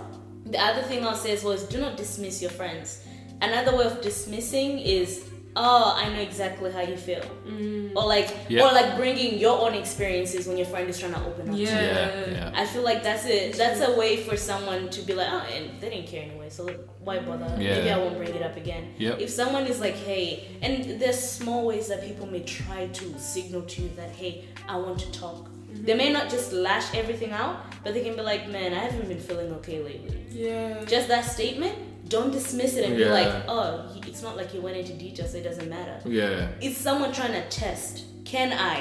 The other thing I'll say is was do not dismiss your friends. Another way of dismissing is oh I know exactly how you feel, mm. or like Yeah. or like bringing your own experiences when your friend is trying to open up. to you. Yeah. Yeah. Yeah. I feel like that's it. That's a way for someone to be like, oh, and they didn't care anyway, so why bother? Yeah. Maybe I won't bring it up again. Yep. If someone is like, hey, and there's small ways that people may try to signal to you that, hey, I want to talk. Mm-hmm. They may not just lash everything out, but they can be like, man, I haven't been feeling okay lately. Yeah. Just that statement, don't dismiss it and be like, oh, it's not like he went into details, so it doesn't matter Yeah. it's someone trying to test can i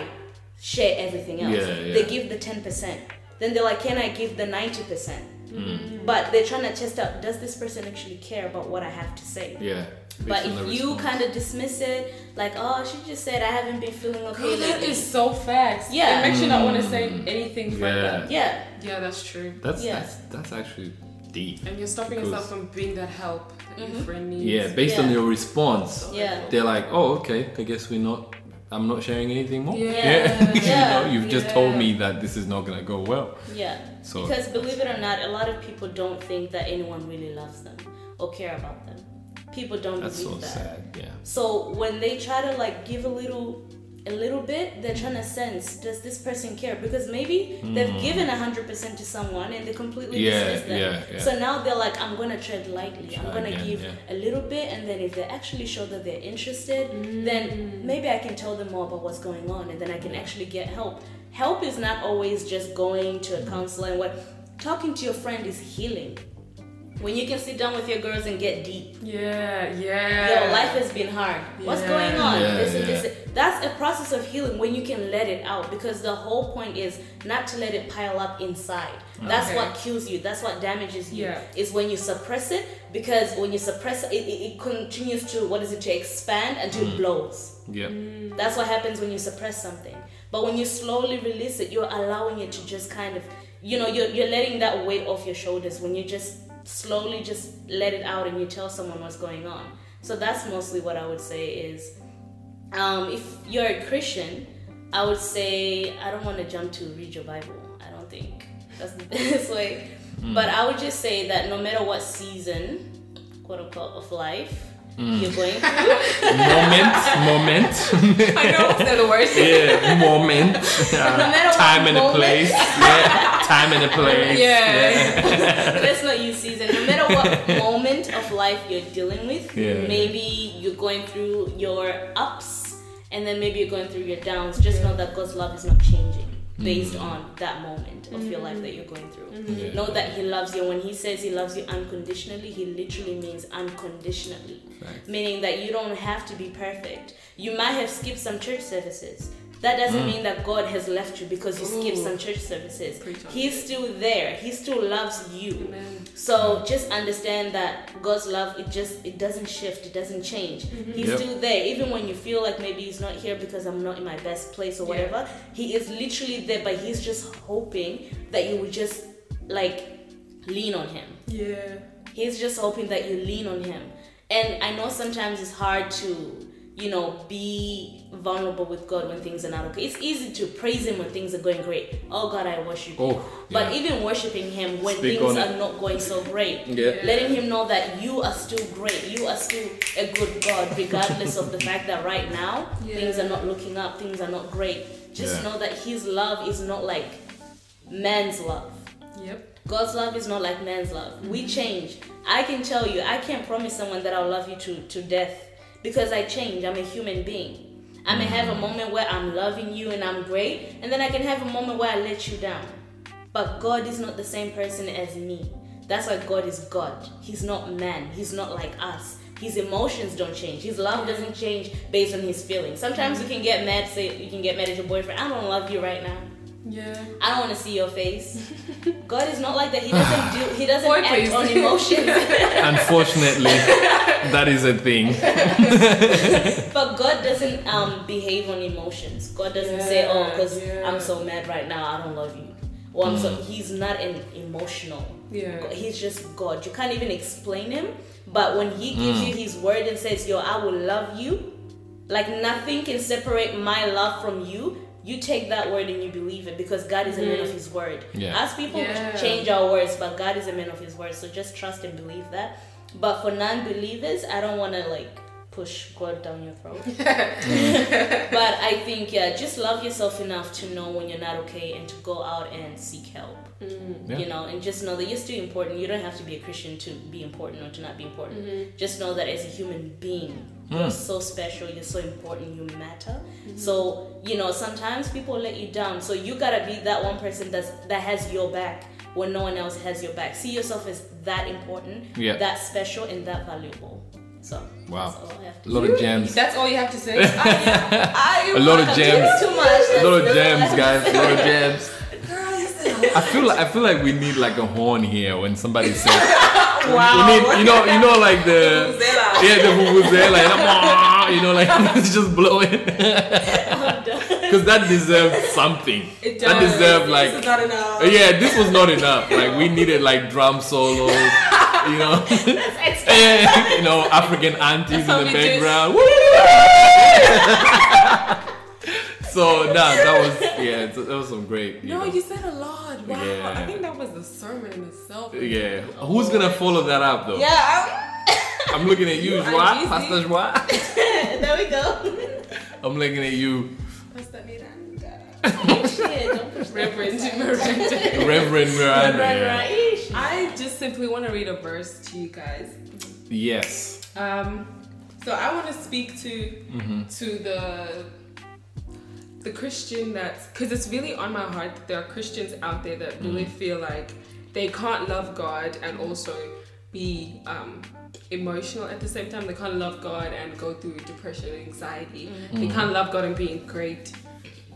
share everything else Yeah, yeah. they give the 10% then they're like can i give the 90% Mm. but they're trying to test out does this person actually care about what i have to say Yeah. but Based on if you kind of dismiss it like oh she just said i haven't been feeling okay Girl, that lately is so fast. Yeah. It makes you not want to say anything further. yeah Yeah, that's true. That's Yeah. that's that's actually deep. And you're stopping yourself from being that help that your mm-hmm. friend needs. Yeah, based on your response, yeah they're like, oh, okay, I guess we're not. I'm not sharing anything more. Yeah. [LAUGHS] you Yeah. know, you've just told me that this is not gonna go well. yeah So because believe it or not a lot of people don't think that anyone really loves them or care about them people don't that's so believe that sad. Yeah. So when they try to like give a little a little bit, they're trying to sense does this person care? Because maybe they've given hundred percent to someone and they completely Mm. Yeah, dismiss them. yeah, yeah. So now they're like, I'm gonna tread lightly. I'm gonna again, give yeah. a little bit, and then if they actually show that they're interested, then maybe I can tell them more about what's going on, and then I can actually get help. Help is not always just going to a counselor and what. Talking to your friend is healing. When you can sit down with your girls and get deep. Yeah, yeah. Yo, life has been hard. What's going on? Yeah, this yeah. this. That's a process of healing when you can let it out because the whole point is not to let it pile up inside. That's Okay. what kills you. That's what damages you. Yeah. Is when you suppress it because when you suppress it, it, it, it continues to what is it to expand until Mm. it blows. Yeah. That's what happens when you suppress something. But when you slowly release it, you're allowing it to just kind of, you know, you're, you're letting that weight off your shoulders when you just slowly just let it out and you tell someone what's going on. So that's mostly what I would say is um, if you're a Christian, I would say I don't want to jump to read your Bible. I don't think that's the [LAUGHS] best way. But I would just say that no matter what season, quote unquote, of life you're going [LAUGHS] through, moment, moment. [LAUGHS] I know they're the worst. yeah, moment. Uh, matter what time and a place. Yeah, time and a place. Yeah. let's not use season. No matter what [LAUGHS] moment of life you're dealing with, Yeah. maybe you're going through your ups and then maybe you're going through your downs. Just know that God's love is not changing based mm. on that moment of your life that mm. you're going through. Mm-hmm. Yeah. Know that He loves you. When He says He loves you unconditionally, He literally means unconditionally. Facts. Meaning that you don't have to be perfect. You might have skipped some church services. That doesn't mm. mean that God has left you because you skipped Ooh. some church services. He's still there. He still loves you. Amen. So just understand that God's love it just it doesn't shift, it doesn't change. Mm-hmm. He's Yep. still there. Even when you feel like maybe he's not here because I'm not in my best place or Yeah. whatever, he is literally there, but he's just hoping that you would just like lean on him. Yeah. He's just hoping that you lean on him. And I know sometimes it's hard to, you know, be vulnerable with God when things are not okay. It's easy to praise him when things are going great. Oh God, I worship you. Oh, But even worshiping him when Speak things are not going so great. Yeah. Letting him know that you are still great. You are still a good God, regardless of the [LAUGHS] fact that right now Yeah. things are not looking up, things are not great. Just Yeah. know that his love is not like man's love. Yep. God's love is not like man's love. We mm-hmm. change. I can tell you, I can't promise someone that I'll love you to, to death because I change. I'm a human being. I may have a moment where I'm loving you and I'm great, and then I can have a moment where I let you down. But God is not the same person as me. That's why God is God. He's not man. He's not like us. His emotions don't change. His love doesn't change based on his feelings. Sometimes you can get mad, say you can get mad at your boyfriend. I don't love you right now. Yeah. I don't want to see your face. [LAUGHS] God is not like that. He doesn't [LAUGHS] do. He doesn't Boy, act please. on emotions. [LAUGHS] Unfortunately, that is a thing. But God doesn't um, behave on emotions. God doesn't say, "Oh, because Yeah, I'm so mad right now, I don't love you." Or I'm Mm. so. He's not an emotional. Yeah. He's just God. You can't even explain him. But when He gives Mm. you His word and says, "Yo, I will love you," like nothing can separate my love from you. You take that word and you believe it because God is a man of mm-hmm. His word. Yeah. As people Yeah. change our words, but God is a man of His word. So just trust and believe that. But for non-believers, I don't want to like push God down your throat. [LAUGHS] [LAUGHS] but I think yeah, just love yourself enough to know when you're not okay and to go out and seek help. Yeah. You know, and just know that you're still important. You don't have to be a Christian to be important or to not be important. Mm-hmm. Just know that as a human being, you're hmm. so special. You're so important. You matter. Mm-hmm. So you know, sometimes people let you down. So you gotta be that one person that's that has your back when no one else has your back. See yourself as that important, Yeah. that special, and that valuable. So Wow. that's all I have A to lot of gems. That's all you have to say. [LAUGHS] I, A lot of gems. too much. A lot of gems, guys. A lot of [LAUGHS] gems. Girl, you said I feel like I feel like we need like a horn here when somebody says. [LAUGHS] wow. We need, you know, you know, like the Vuvuzela. yeah, the vuvuzela, like, "Ah," you know, like [LAUGHS] it's just blowing. [LAUGHS] Because that deserved something. It That does. deserved This like is not enough. yeah, this was not enough. Like we needed like drum solos, you know, you know, African aunties in the background. So nah, that was yeah, that was some great. You No, know. you said a lot. Wow. Yeah. I think that was the sermon in itself. Yeah, who's gonna follow that up though? Yeah, I'm [LAUGHS] looking at you, You Joie, are busy. Pastor [LAUGHS] Joie. There we go. I'm looking at you, Pastor Miranda. Shit, don't push Reverend aside. Miranda. Reverend Miranda. Yeah. I just simply want to read a verse to you guys. Yes. Um, so I want to speak to Mm-hmm. to the the Christian that's because it's really on my heart that there are Christians out there that really Mm. feel like they can't love God and also be um, emotional at the same time. They can't love God and go through depression and anxiety. They can't love God and be in great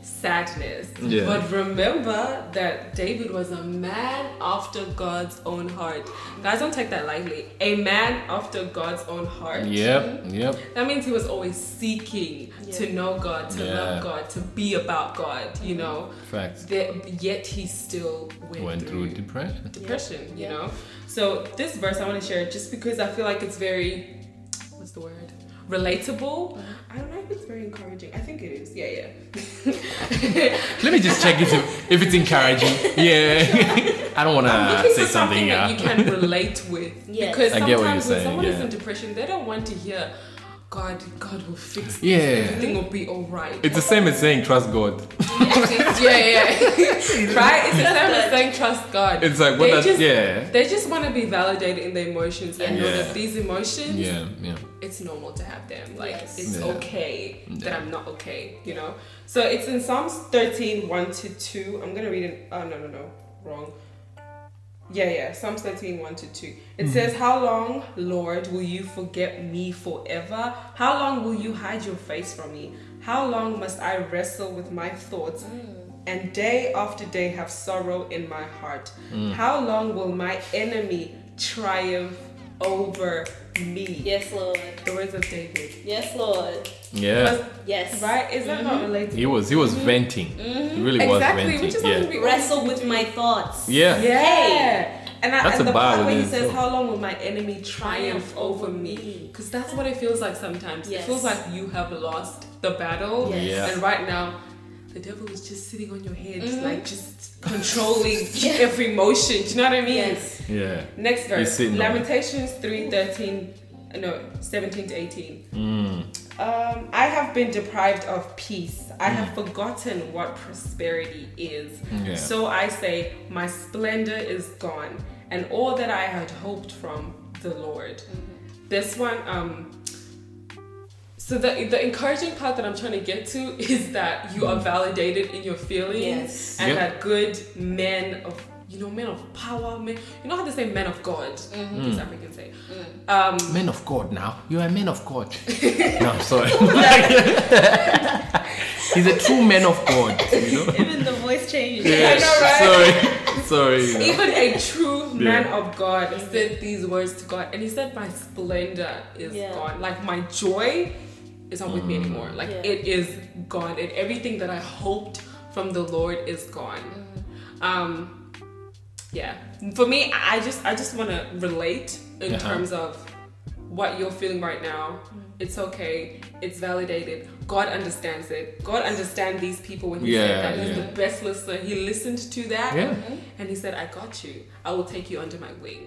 sadness. Yeah. But remember that David was a man after God's own heart. Guys, don't take that lightly. A man after God's own heart. Yep. Yep. That means he was always seeking to know God, to Yeah. love God, to be about God, you know. Facts. That, yet he still went, Went through, through depression. depression, you know. So this verse I want to share just because I feel like it's very what's the word? Relatable. Uh-huh. I don't know if it's very encouraging. I think it is. Yeah, yeah. Let me just check it if, if it's encouraging. Yeah. [LAUGHS] I don't want to say for something something. that you can relate with. Yes. Because I sometimes get what you're when saying, someone is in depression, they don't want to hear God, God will fix this. Yeah. Everything will be alright. It's the same as saying trust God. [LAUGHS] yeah, yeah. [LAUGHS] right? It's the same as saying trust God. It's like what They just- yeah. They just want to be validated in their emotions and know that these emotions, Yeah. Yeah. it's normal to have them. Like, Yes. it's Yeah. okay that I'm not okay, you know? So it's in Psalms 13, 1 to 2. I'm going to read it. Oh, no, no, no. Wrong. Yeah, yeah. Psalms 13, 1 to 2. It mm-hmm. says, How long, Lord, will you forget me forever? How long will you hide your face from me? How long must I wrestle with my thoughts mm. and day after day have sorrow in my heart? Mm. How long will my enemy triumph over me? Yes, Lord. The words of David. Yes, Lord. Yeah. Yes. Right? Is that not mm-hmm. related? He was. He was mm-hmm. venting. He mm-hmm. really was Exactly, venting. which is yeah. something we Wrestle with my thoughts. Yeah. Yeah. And, I, That's and a the part where he says, itself. How long will my enemy triumph Triumph over over me? me. Because that's what it feels like sometimes. It feels like you have lost the battle. Yes. Yeah. And right now, the devil is just sitting on your head, Mm-hmm. like just controlling [LAUGHS] every motion. Do you know what I mean? Yes. Yeah. Next verse. sitting on it. Lamentations 3 13, no, 17 to 18. Mm. Um, I have been deprived of peace. I Mm. have forgotten what prosperity is. Yeah. So I say, My splendor is gone, and all that I had hoped from the Lord. Mm-hmm. This one, um, so the, the encouraging part that I'm trying to get to is that you are validated in your feelings Yes. and Yep. that good men of you know men of power men you know how to say men of God Mm-hmm. these Africans say um Men of God now. You are a man of God. [LAUGHS] no, I'm sorry. [LAUGHS] He's a true man of God. You know. Even the voice voice changed. I know, right? Sorry, sorry. you know. Even a true man Yeah. of God said these words to God, and he said, "My splendor is Yeah. gone. Like my joy is not with me anymore. Like Yeah. it is gone, and everything that I hoped from the Lord is gone." Mm-hmm. Um, yeah. For me, I I just I just want to relate in Uh-huh. terms of what you're feeling right now. It's okay. It's validated. God understands it. God understands these people when He Yeah, said that. He's yeah. the best listener. He listened to that Yeah. and He said, "I got you. I will take you under my wing."